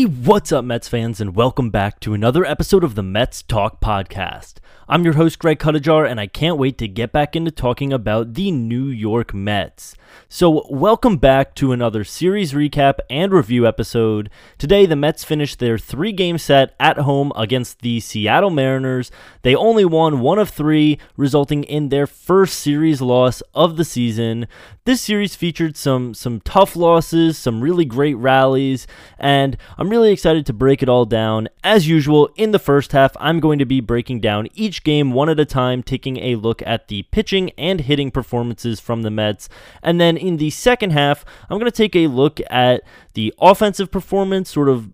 Hey, what's up, Mets fans, and welcome back to another episode of the Mets Talk Podcast. I'm your host, Greg Cuttajar, and I can't wait to get back into talking about the New York Mets. So, welcome back to another series recap and review episode. Today, the Mets finished their three game set at home against the Seattle Mariners. They only won one of three, resulting in their first series loss of the season. This series featured some, some tough losses, some really great rallies, and I'm really excited to break it all down. As usual, in the first half, I'm going to be breaking down each game one at a time, taking a look at the pitching and hitting performances from the Mets, and then in the second half, I'm going to take a look at the offensive performance, sort of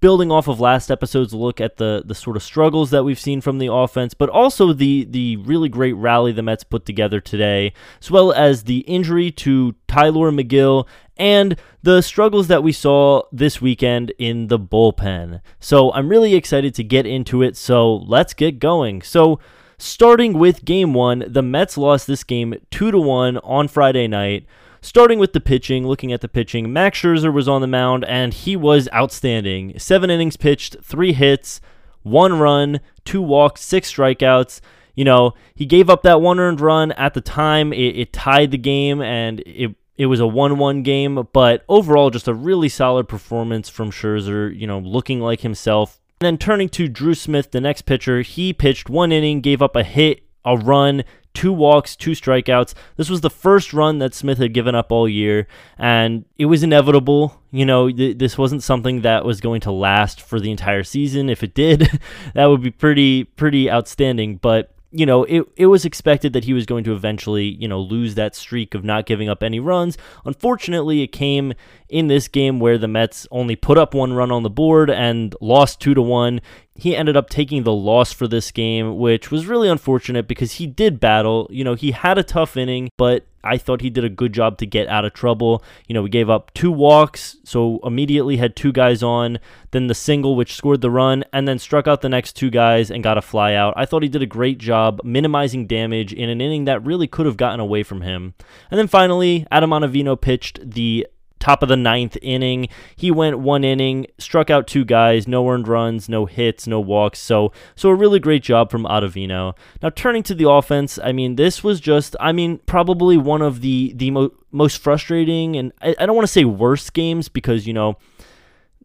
building off of last episode's look at the the sort of struggles that we've seen from the offense, but also the the really great rally the Mets put together today, as well as the injury to Tylor Megill and the struggles that we saw this weekend in the bullpen. So I'm really excited to get into it. So let's get going. So starting with game 1, the Mets lost this game 2 to 1 on Friday night. Starting with the pitching, looking at the pitching, Max Scherzer was on the mound and he was outstanding. Seven innings pitched, three hits, one run, two walks, six strikeouts. You know, he gave up that one earned run at the time. It, it tied the game and it it was a 1 1 game, but overall, just a really solid performance from Scherzer, you know, looking like himself. And then turning to Drew Smith, the next pitcher, he pitched one inning, gave up a hit, a run, two walks, two strikeouts. This was the first run that Smith had given up all year, and it was inevitable. You know, th- this wasn't something that was going to last for the entire season. If it did, that would be pretty pretty outstanding. But you know, it, it was expected that he was going to eventually, you know, lose that streak of not giving up any runs. Unfortunately, it came in this game where the Mets only put up one run on the board and lost two to one. He ended up taking the loss for this game, which was really unfortunate because he did battle. You know, he had a tough inning, but I thought he did a good job to get out of trouble. You know, we gave up two walks, so immediately had two guys on, then the single, which scored the run, and then struck out the next two guys and got a fly out. I thought he did a great job minimizing damage in an inning that really could have gotten away from him. And then finally, Adam Ottavino pitched the top of the ninth inning. He went one inning, struck out two guys, no earned runs, no hits, no walks. So, so a really great job from Ottavino. Now, turning to the offense, I mean, this was just, I mean, probably one of the the mo- most frustrating and I, I don't want to say worst games because you know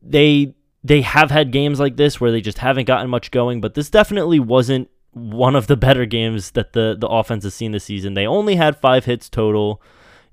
they they have had games like this where they just haven't gotten much going, but this definitely wasn't one of the better games that the the offense has seen this season. They only had five hits total.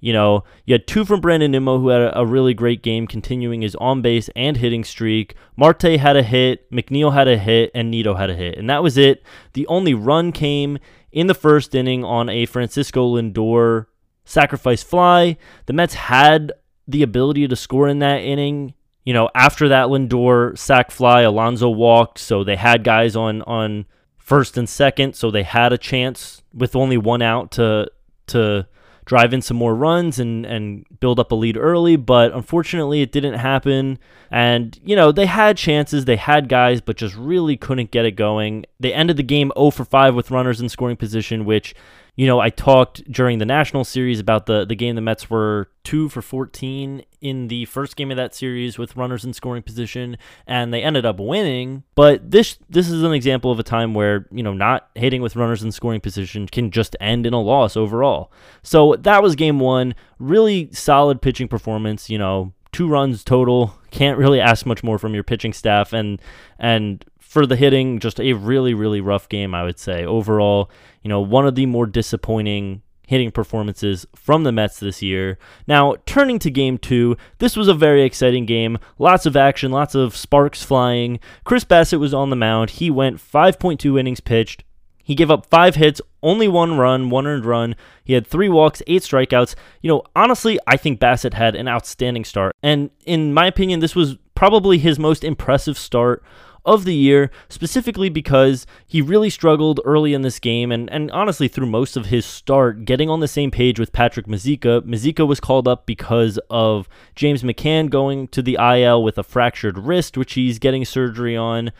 You know, you had two from Brandon Nimmo, who had a, a really great game, continuing his on base and hitting streak. Marte had a hit, McNeil had a hit, and Nido had a hit. And that was it. The only run came in the first inning on a Francisco Lindor sacrifice fly. The Mets had the ability to score in that inning. You know, after that Lindor sac fly, Alonso walked, so they had guys on on first and second, so they had a chance with only one out to to drive in some more runs and and build up a lead early, but unfortunately it didn't happen. And you know, they had chances, they had guys, but just really couldn't get it going. They ended the game 0 for 5 with runners in scoring position, which you know, I talked during the national series about the the game the Mets were 2 for 14 in the first game of that series with runners in scoring position and they ended up winning, but this this is an example of a time where, you know, not hitting with runners in scoring position can just end in a loss overall. So that was game 1, really solid pitching performance, you know, two runs total. Can't really ask much more from your pitching staff and and for the hitting, just a really, really rough game, I would say. Overall, you know, one of the more disappointing hitting performances from the Mets this year. Now, turning to game two, this was a very exciting game. Lots of action, lots of sparks flying. Chris Bassitt was on the mound. He went 5.2 innings pitched. He gave up five hits, only one run, one earned run. He had three walks, eight strikeouts. You know, honestly, I think Bassitt had an outstanding start. And in my opinion, this was probably his most impressive start of the year, specifically because he really struggled early in this game and, and honestly through most of his start getting on the same page with Patrick Mazeika. Mazeika was called up because of James McCann going to the IL with a fractured wrist, which he's getting surgery on.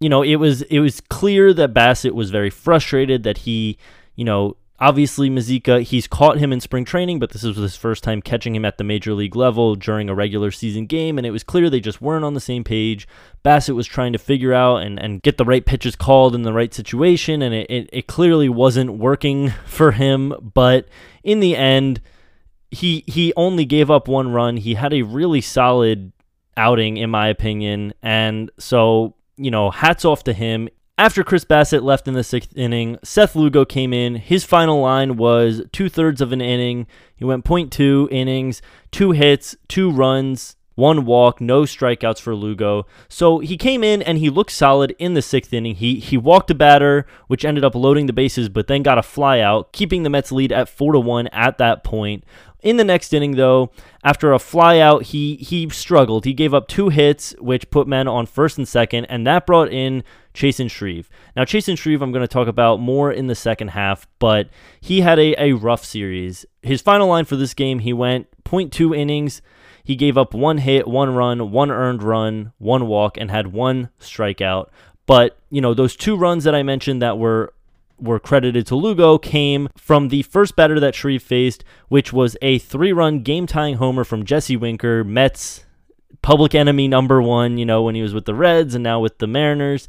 You know, it was it was clear that Bassitt was very frustrated that he, you know, Obviously, Mazeika, he's caught him in spring training, but this was his first time catching him at the major league level during a regular season game, and it was clear they just weren't on the same page. Bassitt was trying to figure out and, and get the right pitches called in the right situation, and it, it, it clearly wasn't working for him. But in the end, he he only gave up one run. He had a really solid outing, in my opinion, and so you know, hats off to him. After Chris Bassitt left in the sixth inning, Seth Lugo came in. His final line was two thirds of an inning. He went 0.2 innings, two hits, two runs, one walk, no strikeouts for Lugo. So he came in and he looked solid in the sixth inning. He he walked a batter, which ended up loading the bases, but then got a fly out, keeping the Mets lead at four to one at that point. In the next inning, though, after a flyout, he he struggled. He gave up two hits, which put men on first and second, and that brought in Chasen Shreve. Now, Chasen Shreve, I'm going to talk about more in the second half, but he had a, a rough series. His final line for this game, he went 0.2 innings. He gave up one hit, one run, one earned run, one walk, and had one strikeout. But, you know, those two runs that I mentioned that were were credited to Lugo came from the first batter that Shreve faced, which was a three run game tying homer from Jesse Winker, Mets public enemy number one, you know, when he was with the Reds and now with the Mariners.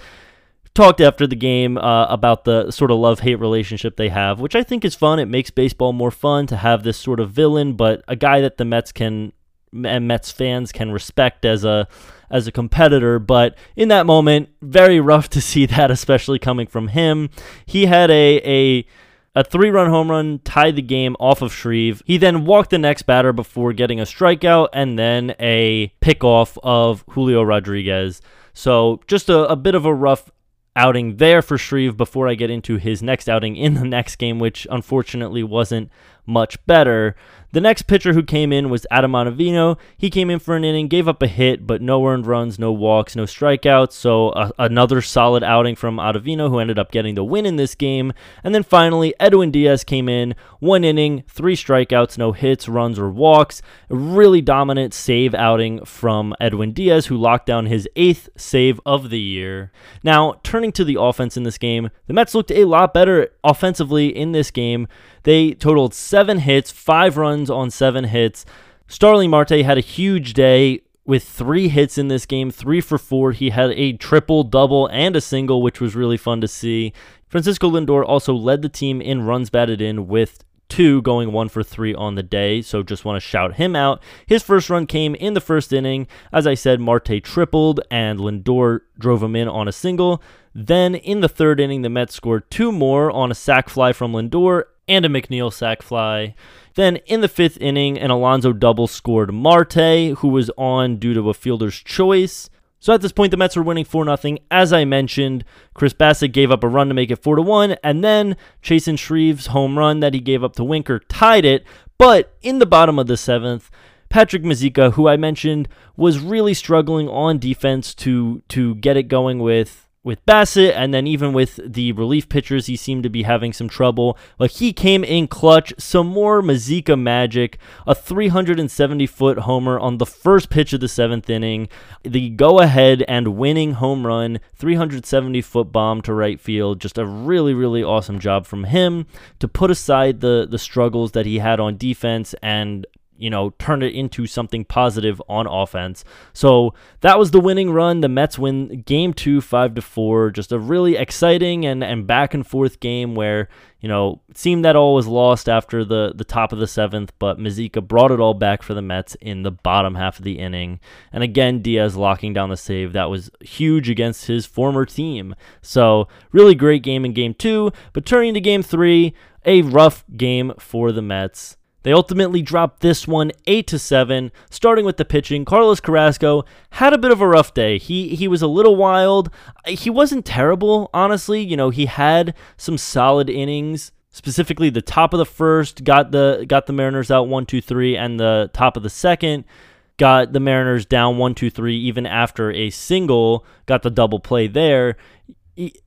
Talked after the game uh, about the sort of love hate relationship they have, which I think is fun. It makes baseball more fun to have this sort of villain, but a guy that the Mets can and Mets fans can respect as a as a competitor. But in that moment, very rough to see that, especially coming from him. He had a a a three run home run tied the game off of Shreve. He then walked the next batter before getting a strikeout and then a pickoff of Julio Rodriguez. So just a, a bit of a rough outing there for Shreve before I get into his next outing in the next game, which unfortunately wasn't much better. The next pitcher who came in was Adam Ottavino. He came in for an inning, gave up a hit, but no earned runs, no walks, no strikeouts. So another solid outing from Ottavino, who ended up getting the win in this game. And then finally, Edwin Diaz came in, one inning, three strikeouts, no hits, runs, or walks. A really dominant save outing from Edwin Diaz, who locked down his eighth save of the year. Now, turning to the offense in this game, the Mets looked a lot better offensively in this game. They totaled seven hits, five runs on seven hits. Starling Marte had a huge day with three hits in this game, three for four. He had a triple, double, and a single, which was really fun to see. Francisco Lindor also led the team in runs batted in with two, going one for three on the day. So just want to shout him out. His first run came in the first inning. As I said, Marte tripled and Lindor drove him in on a single. Then in the third inning, the Mets scored two more on a sac fly from Lindor and a McNeil sac fly. Then in the fifth inning, an Alonso double scored Marte, who was on due to a fielder's choice. So at this point, the Mets were winning 4 0. As I mentioned, Chris Bassitt gave up a run to make it 4 1, and then Chasen Shreve's home run that he gave up to Winker tied it. But in the bottom of the seventh, Patrick Mazeika, who I mentioned was really struggling on defense to to get it going with with Bassitt, and then even with the relief pitchers, he seemed to be having some trouble. But he came in clutch. Some more Mazeika magic. A 370 foot homer on the first pitch of the seventh inning. The go ahead and winning home run, 370 foot bomb to right field. Just a really, really awesome job from him to put aside the, the struggles that he had on defense and you know, turn it into something positive on offense. So that was the winning run. The Mets win game two, five to four. Just a really exciting and, and back and forth game where, you know, it seemed that all was lost after the, the top of the seventh, but Mazeika brought it all back for the Mets in the bottom half of the inning. And again, Diaz locking down the save. That was huge against his former team. So really great game in game two. But turning to game three, a rough game for the Mets. They ultimately dropped this one 8 to 7, starting with the pitching. Carlos Carrasco had a bit of a rough day. He he was a little wild. He wasn't terrible, honestly. You know, he had some solid innings. Specifically, the top of the first got the got the Mariners out 1-2-3 and the top of the second got the Mariners down 1-2-3 even after a single, got the double play there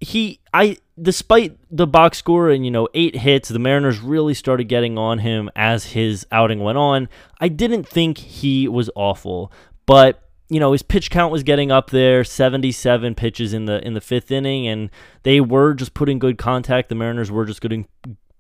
he I despite the box score and you know eight hits, the Mariners really started getting on him as his outing went on. I didn't think he was awful, but you know his pitch count was getting up there 77 pitches in the in the fifth inning and they were just putting good contact the mariners were just getting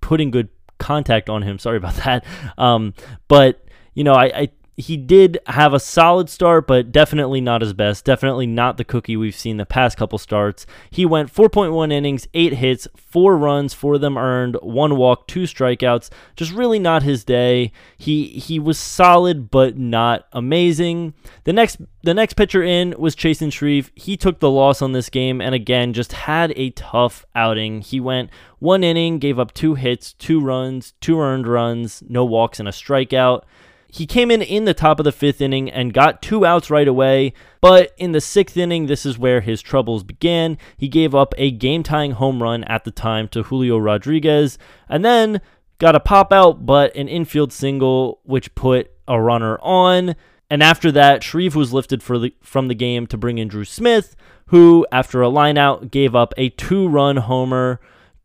putting good contact on him. Sorry about that. Um, but you know, I, I he did have a solid start, but definitely not his best. Definitely not the cookie we've seen the past couple starts. He went 4.1 innings, eight hits, four runs, four of them earned, one walk, two strikeouts. Just really not his day. He he was solid, but not amazing. The next the next pitcher in was Chasen Shreve. He took the loss on this game, and again just had a tough outing. He went one inning, gave up two hits, two runs, two earned runs, no walks, and a strikeout. He came in in the top of the fifth inning and got two outs right away, but in the sixth inning, this is where his troubles began. He gave up a game tying home run at the time to Julio Rodriguez, and then got a pop out, but an infield single, which put a runner on. And after that, Shreve was lifted the, from the game to bring in Drew Smith, who, after a lineout, gave up a two run homer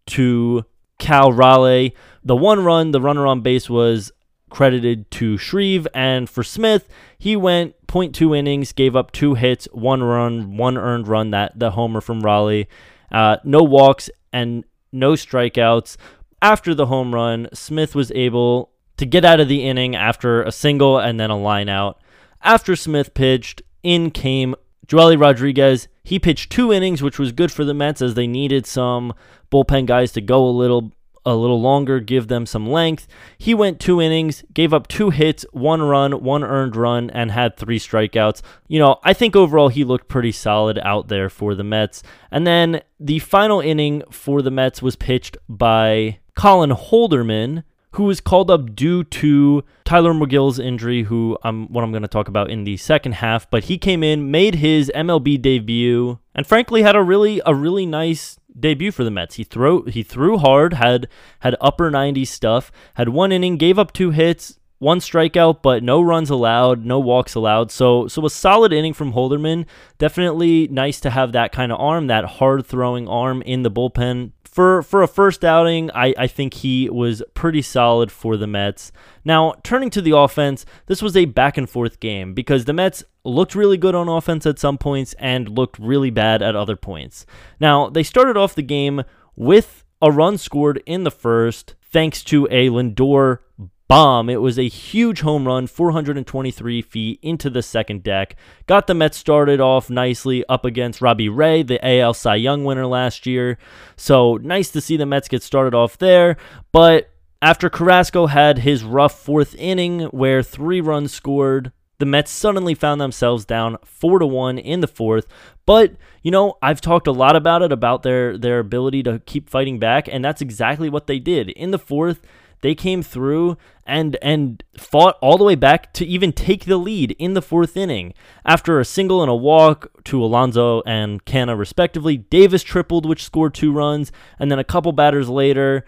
to Cal Raleigh. The one run, the runner on base was credited to Shreve. And for Smith, he went 0.2 innings, gave up two hits, one run, one earned run, that the homer from Raleigh, uh, no walks, and no strikeouts. After the home run, Smith was able to get out of the inning after a single and then a line out. After Smith pitched, in came Joely Rodriguez. He pitched two innings, which was good for the Mets as they needed some bullpen guys to go a little a little longer, give them some length. He went two innings, gave up two hits, one run, one earned run, and had three strikeouts. You know, I think overall he looked pretty solid out there for the Mets. And then the final inning for the Mets was pitched by Colin Holderman, who was called up due to Tylor Megill's injury, who I'm what I'm going to talk about in the second half. But he came in, made his MLB debut, and frankly had a really a really nice debut for the Mets. He threw he threw hard, had had upper 90 stuff, had one inning, gave up two hits, one strikeout, but no runs allowed, no walks allowed. So so a solid inning from Holderman. Definitely nice to have that kind of arm, that hard throwing arm in the bullpen for for a first outing, I, I think he was pretty solid for the Mets. Now, turning to the offense, this was a back and forth game because the Mets looked really good on offense at some points and looked really bad at other points. Now, they started off the game with a run scored in the first thanks to a Lindor bomb. It was a huge home run, 423 feet into the second deck. Got the Mets started off nicely up against Robbie Ray, the AL Cy Young winner last year. So nice to see the Mets get started off there. But after Carrasco had his rough fourth inning where three runs scored, the Mets suddenly found themselves down 4 to 1 in the fourth. But, you know, I've talked a lot about it about their their ability to keep fighting back and that's exactly what they did. In the fourth, they came through and and fought all the way back to even take the lead in the fourth inning. After a single and a walk to Alonso and Canha respectively, Davis tripled, which scored two runs, and then a couple batters later,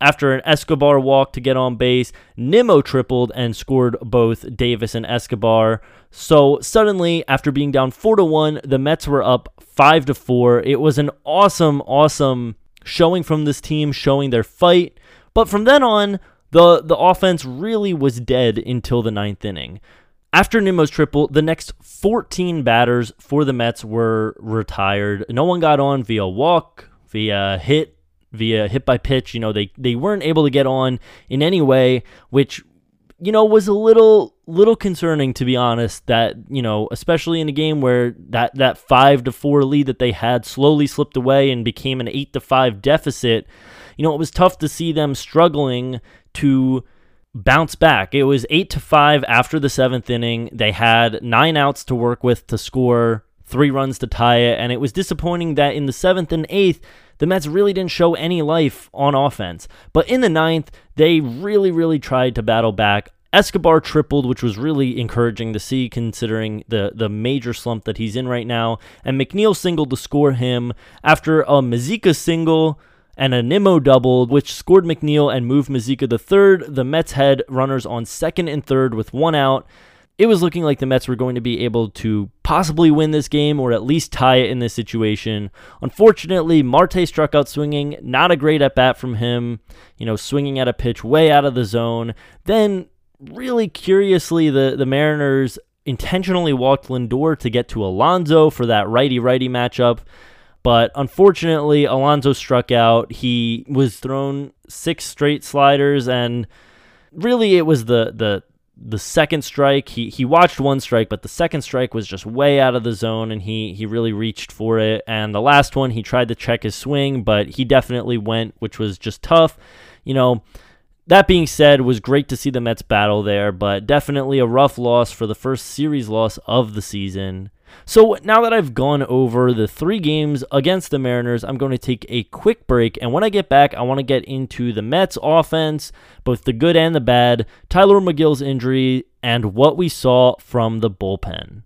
after an Escobar walk to get on base, Nimmo tripled and scored both Davis and Escobar. So suddenly, after being down four to one, the Mets were up five to four. It was an awesome, awesome showing from this team, showing their fight but from then on, the, the offense really was dead until the ninth inning. After Nimmo's triple, the next 14 batters for the Mets were retired. No one got on via walk, via hit, via hit by pitch. You know, they, they weren't able to get on in any way, which, you know, was a little little concerning to be honest. That, you know, especially in a game where that, that five to four lead that they had slowly slipped away and became an eight to five deficit you know, it was tough to see them struggling to bounce back. It was 8 to 5 after the 7th inning. They had 9 outs to work with to score 3 runs to tie it, and it was disappointing that in the 7th and 8th the Mets really didn't show any life on offense. But in the ninth, they really, really tried to battle back. Escobar tripled, which was really encouraging to see considering the, the major slump that he's in right now. And McNeil singled to score him after a Mazeika single and a Nimmo double, which scored McNeil and moved Mazeika the third. The Mets had runners on second and third with one out. It was looking like the Mets were going to be able to possibly win this game or at least tie it in this situation. Unfortunately, Marte struck out swinging. Not a great at bat from him, you know, swinging at a pitch way out of the zone. Then, really curiously, the, the Mariners intentionally walked Lindor to get to Alonso for that righty righty matchup. but unfortunately, Alonso struck out. He was thrown six straight sliders, and really, it was the the the second strike. He he watched one strike, but the second strike was just way out of the zone, and he he really reached for it. And the last one, he tried to check his swing, but he definitely went, which was just tough. You know. That being said, was great to see the Mets battle there, but definitely a rough loss for the first series loss of the season. So now that I've gone over the three games against the Mariners, I'm going to take a quick break. And when I get back, I want to get into the Mets offense, both the good and the bad, Tylor Megill's injury, and what we saw from the bullpen.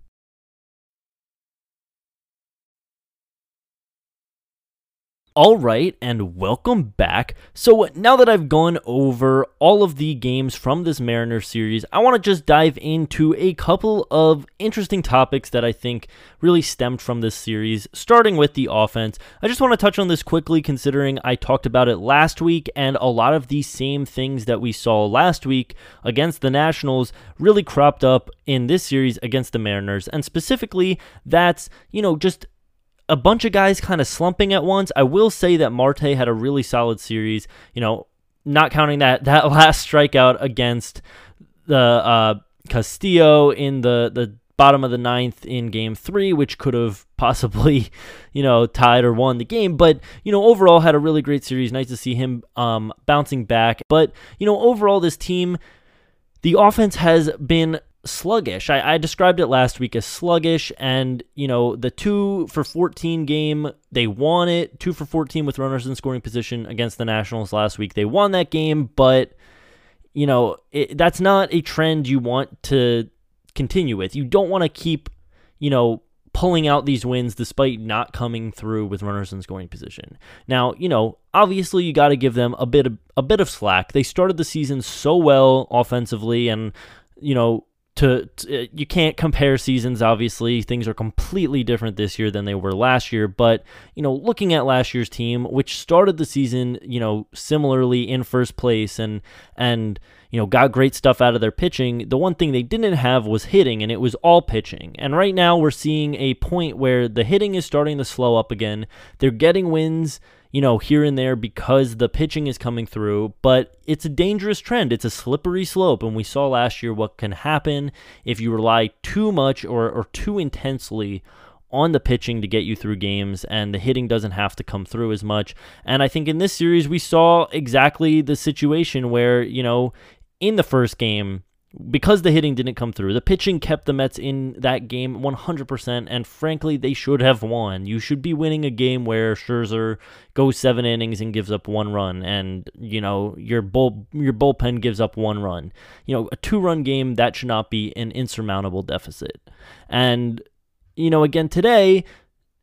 All right, and welcome back. So, now that I've gone over all of the games from this Mariner series, I want to just dive into a couple of interesting topics that I think really stemmed from this series, starting with the offense. I just want to touch on this quickly, considering I talked about it last week, and a lot of the same things that we saw last week against the Nationals really cropped up in this series against the Mariners. And specifically, that's, you know, just a bunch of guys kind of slumping at once. I will say that Marte had a really solid series. You know, not counting that that last strikeout against the uh, Castillo in the the bottom of the ninth in game three, which could have possibly, you know, tied or won the game. But, you know, overall had a really great series. Nice to see him um, bouncing back. But, you know, overall, this team, the offense has been sluggish. I, I, described it last week as sluggish, and you know the two for 14 game they won it. Two for 14 with runners in scoring position against the Nationals last week. They won that game, but you know it, that's not a trend you want to continue with. You don't want to keep you know pulling out these wins despite not coming through with runners in scoring position. Now, you know, obviously you got to give them a bit of a bit of slack. They started the season so well offensively and you know, to, to, uh, you can't compare seasons obviously. Things are completely different this year than they were last year. But you know looking at last year's team which started the season you know similarly in first place and and you know got great stuff out of their pitching the one thing they didn't have was hitting and it was all pitching. And right now we're seeing a point where the hitting is starting to slow up again. They're getting wins you know, here and there because the pitching is coming through, but it's a dangerous trend. It's a slippery slope. And we saw last year what can happen if you rely too much or, or too intensely on the pitching to get you through games, and the hitting doesn't have to come through as much. And I think in this series, we saw exactly the situation where, you know, in the first game, because the hitting didn't come through, the pitching kept the Mets in that game 100%, and frankly, they should have won. You should be winning a game where Scherzer goes seven innings and gives up one run, and you know your bull your bullpen gives up one run. You know, a two-run game that should not be an insurmountable deficit. And you know, again today,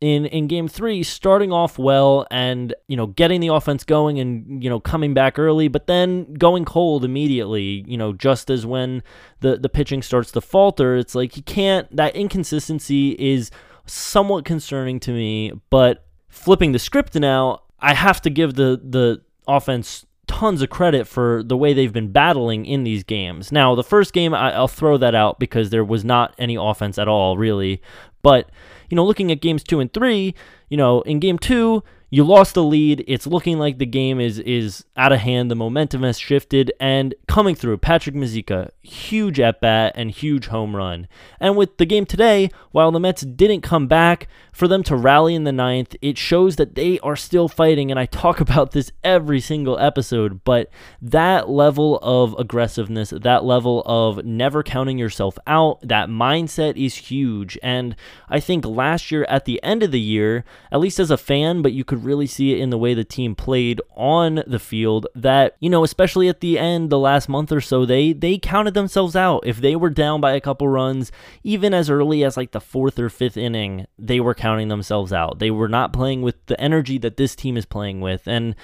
in in game 3 starting off well and you know getting the offense going and you know coming back early but then going cold immediately you know just as when the the pitching starts to falter it's like you can't that inconsistency is somewhat concerning to me but flipping the script now I have to give the the offense tons of credit for the way they've been battling in these games. Now, the first game, I, will throw that out because there was not any offense at all, really. But, you know, looking at games two and three, you know, in game two, you lost the lead. It's looking like the game is is out of hand. The momentum has shifted and coming through. Patrick Mazeika, huge at bat and huge home run. And with the game today, while the Mets didn't come back, for them to rally in the ninth, it shows that they are still fighting. And I talk about this every single episode, but that level of aggressiveness, that level of never counting yourself out, that mindset is huge. And I think last year at the end of the year, at least as a fan, but you could really see it in the way the team played on the field that, you know, especially at the end, the last month or so, they they counted themselves out. If they were down by a couple runs, even as early as like the fourth or fifth inning, they were counting themselves out. They were not playing with the energy that this team is playing with. And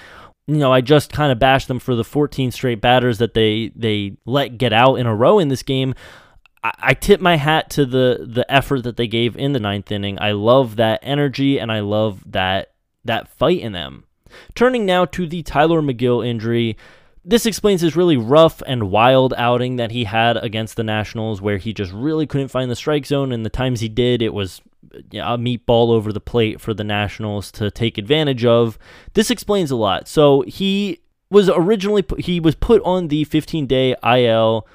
you know, I just kind of bashed them for the 14 straight batters that they they let get out in a row in this game. I, tip my hat to the the effort that they gave in the ninth inning. I love that energy and I love that that fight in them. Turning now to the Tylor Megill injury. This explains his really rough and wild outing that he had against the Nationals, where he just really couldn't find the strike zone, and the times he did, it was a meatball over the plate for the Nationals to take advantage of. This explains a lot. So he was originally he was put on the 15-day IL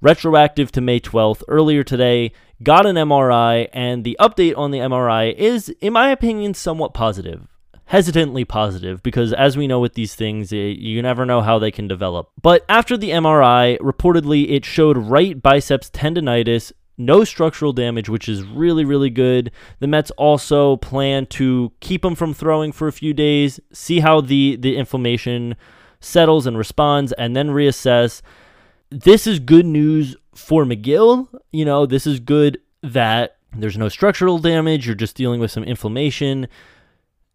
retroactive to May 12th earlier today. Got an MRI, and the update on the MRI is, in my opinion, somewhat positive hesitantly positive because, as we know with these things, it, you never know how they can develop. But after the MRI, reportedly it showed right biceps tendonitis, no structural damage, which is really, really good. The Mets also plan to keep him from throwing for a few days, see how the, the inflammation settles and responds, and then reassess. This is good news for Megill. You know, this is good that there's no structural damage. You're just dealing with some inflammation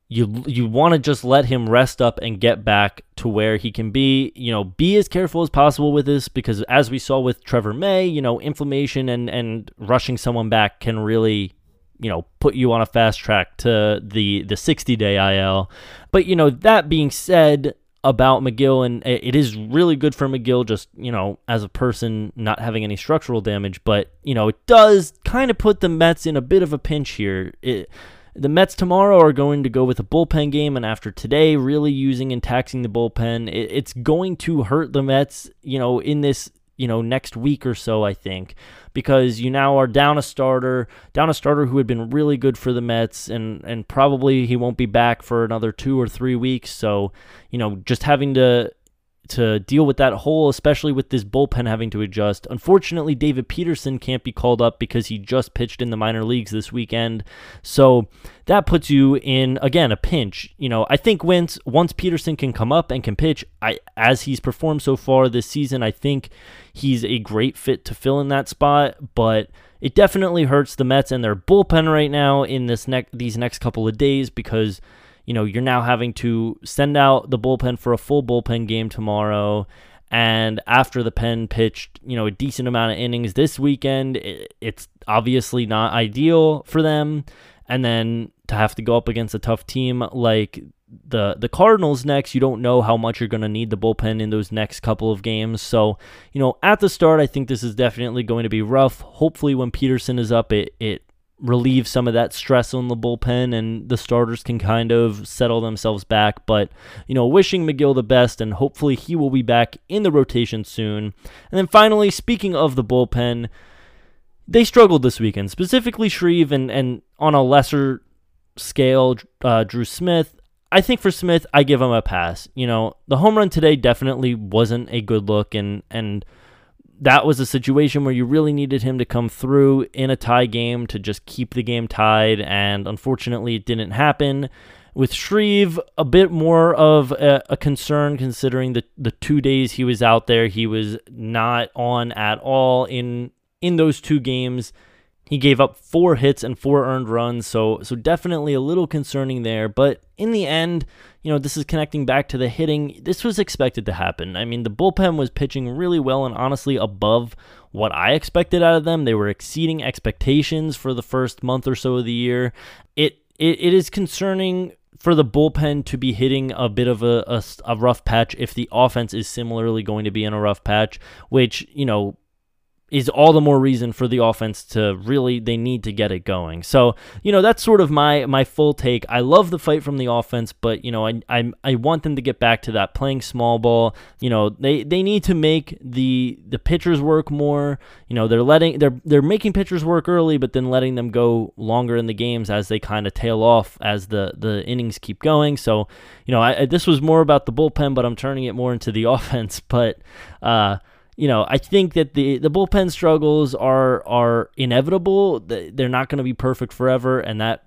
you you want to just let him rest up and get back to where he can be. You know, be as careful as possible with this because as we saw with Trevor May, you know, inflammation and and rushing someone back can really you know put you on a fast track to the the 60 day IL. But you know, that being said, about Megill and it is really good for Megill just, you know, as a person not having any structural damage, but, you know, it does kind of put the Mets in a bit of a pinch here. It, the Mets tomorrow are going to go with a bullpen game, and after today, really using and taxing the bullpen, it, it's going to hurt the Mets, you know, in this, you know, next week or so, I think, because you now are down a starter, down a starter who had been really good for the Mets, and and probably he won't be back for another two or three weeks. So, you know, just having to to deal with that hole, especially with this bullpen having to adjust. Unfortunately, David Peterson can't be called up because he just pitched in the minor leagues this weekend. So that puts you in again a pinch. You know, I think once once Peterson can come up and can pitch, I as he's performed so far this season, I think he's a great fit to fill in that spot, but it definitely hurts the Mets and their bullpen right now in this next these next couple of days because you know, you're now having to send out the bullpen for a full bullpen game tomorrow. And after the pen pitched, you know, a decent amount of innings this weekend, it's obviously not ideal for them. And then to have to go up against a tough team like the the Cardinals next, you don't know how much you're going to need the bullpen in those next couple of games. So, you know, at the start, I think this is definitely going to be rough. Hopefully, when Peterson is up, it it relieve some of that stress on the bullpen and the starters can kind of settle themselves back. But, you know, wishing Megill the best and hopefully he will be back in the rotation soon. And then finally, speaking of the bullpen, they struggled this weekend, specifically Shreve and, and on a lesser scale, uh, Drew Smith. I think for Smith, I give him a pass. You know, the home run today definitely wasn't a good look and, and, that was a situation where you really needed him to come through in a tie game to just keep the game tied, and unfortunately, it didn't happen. With Shreve, a bit more of a, a, concern considering the, the two days he was out there. He was not on at all in in those two games. He gave up four hits and four earned runs, so so definitely a little concerning there. But in the end, you know, this is connecting back to the hitting. This was expected to happen. I mean, the bullpen was pitching really well and honestly above what I expected out of them. They were exceeding expectations for the first month or so of the year. It it, it is concerning for the bullpen to be hitting a bit of a, a, a rough patch if the offense is similarly going to be in a rough patch, which, you know, is all the more reason for the offense to really they need to get it going. So, you know, that's sort of my my full take. I love the fight from the offense, but you know, I I, I want them to get back to that playing small ball. You know, they they need to make the the pitchers work more. You know, they're letting they're they're making pitchers work early, but then letting them go longer in the games as they kind of tail off as the the innings keep going. So, you know, I, this was more about the bullpen, but I'm turning it more into the offense, but uh you know, I think that the the bullpen struggles are are inevitable. They're not going to be perfect forever, and that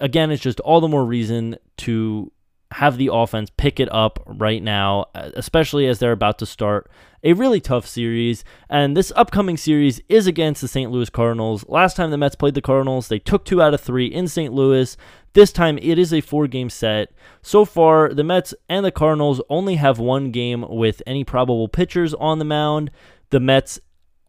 again is just all the more reason to have the offense pick it up right now, especially as they're about to start a really tough series. And this upcoming series is against the St. Louis Cardinals. Last time the Mets played the Cardinals, they took two out of three in St. Louis. This time it is a four game set. So far, the Mets and the Cardinals only have one game with any probable pitchers on the mound. The Mets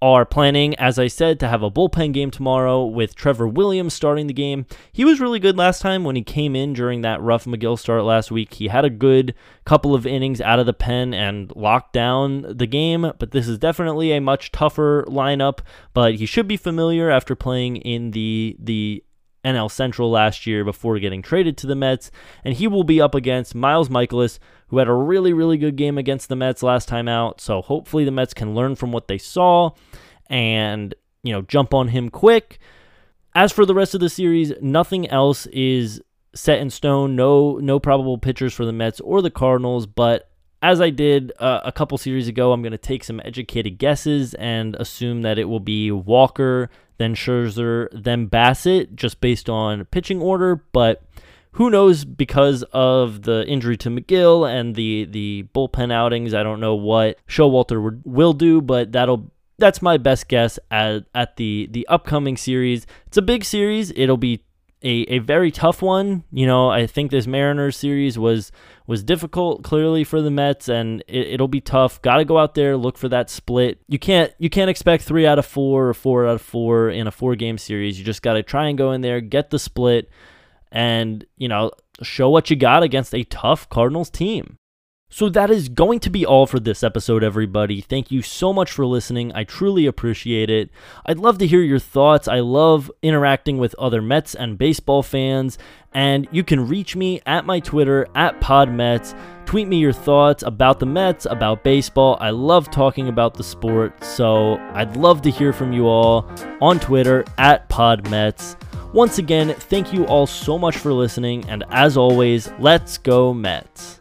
are planning, as I said, to have a bullpen game tomorrow with Trevor Williams starting the game. He was really good last time when he came in during that rough Megill start last week. He had a good couple of innings out of the pen and locked down the game, but this is definitely a much tougher lineup, but he should be familiar after playing in the the NL Central last year before getting traded to the Mets, and he will be up against Miles Mikolas, who had a really, really good game against the Mets last time out. So hopefully the Mets can learn from what they saw and, you know, jump on him quick. As for the rest of the series, nothing else is set in stone. No, no probable pitchers for the Mets or the Cardinals. But as I did uh, a couple series ago, I'm going to take some educated guesses and assume that it will be Walker, then Scherzer, then Bassitt, just based on pitching order. But who knows because of the injury to Megill and the the bullpen outings. I don't know what Showalter will do, but that'll that's my best guess at at the the upcoming series. It's a big series. It'll be a, a very tough one. You know, I think this Mariners series was was difficult clearly for the Mets, and it, will be tough. Got to go out there look for that split. You can't you can't expect three out of four or four out of four in a four game series. You just got to try and go in there, get the split, and you know show what you got against a tough Cardinals team. So that is going to be all for this episode, everybody. Thank you so much for listening. I truly appreciate it. I'd love to hear your thoughts. I love interacting with other Mets and baseball fans. And you can reach me at my Twitter, at PodMets. Tweet me your thoughts about the Mets, about baseball. I love talking about the sport. So I'd love to hear from you all on Twitter, at PodMets. Once again, thank you all so much for listening. And as always, let's go, Mets.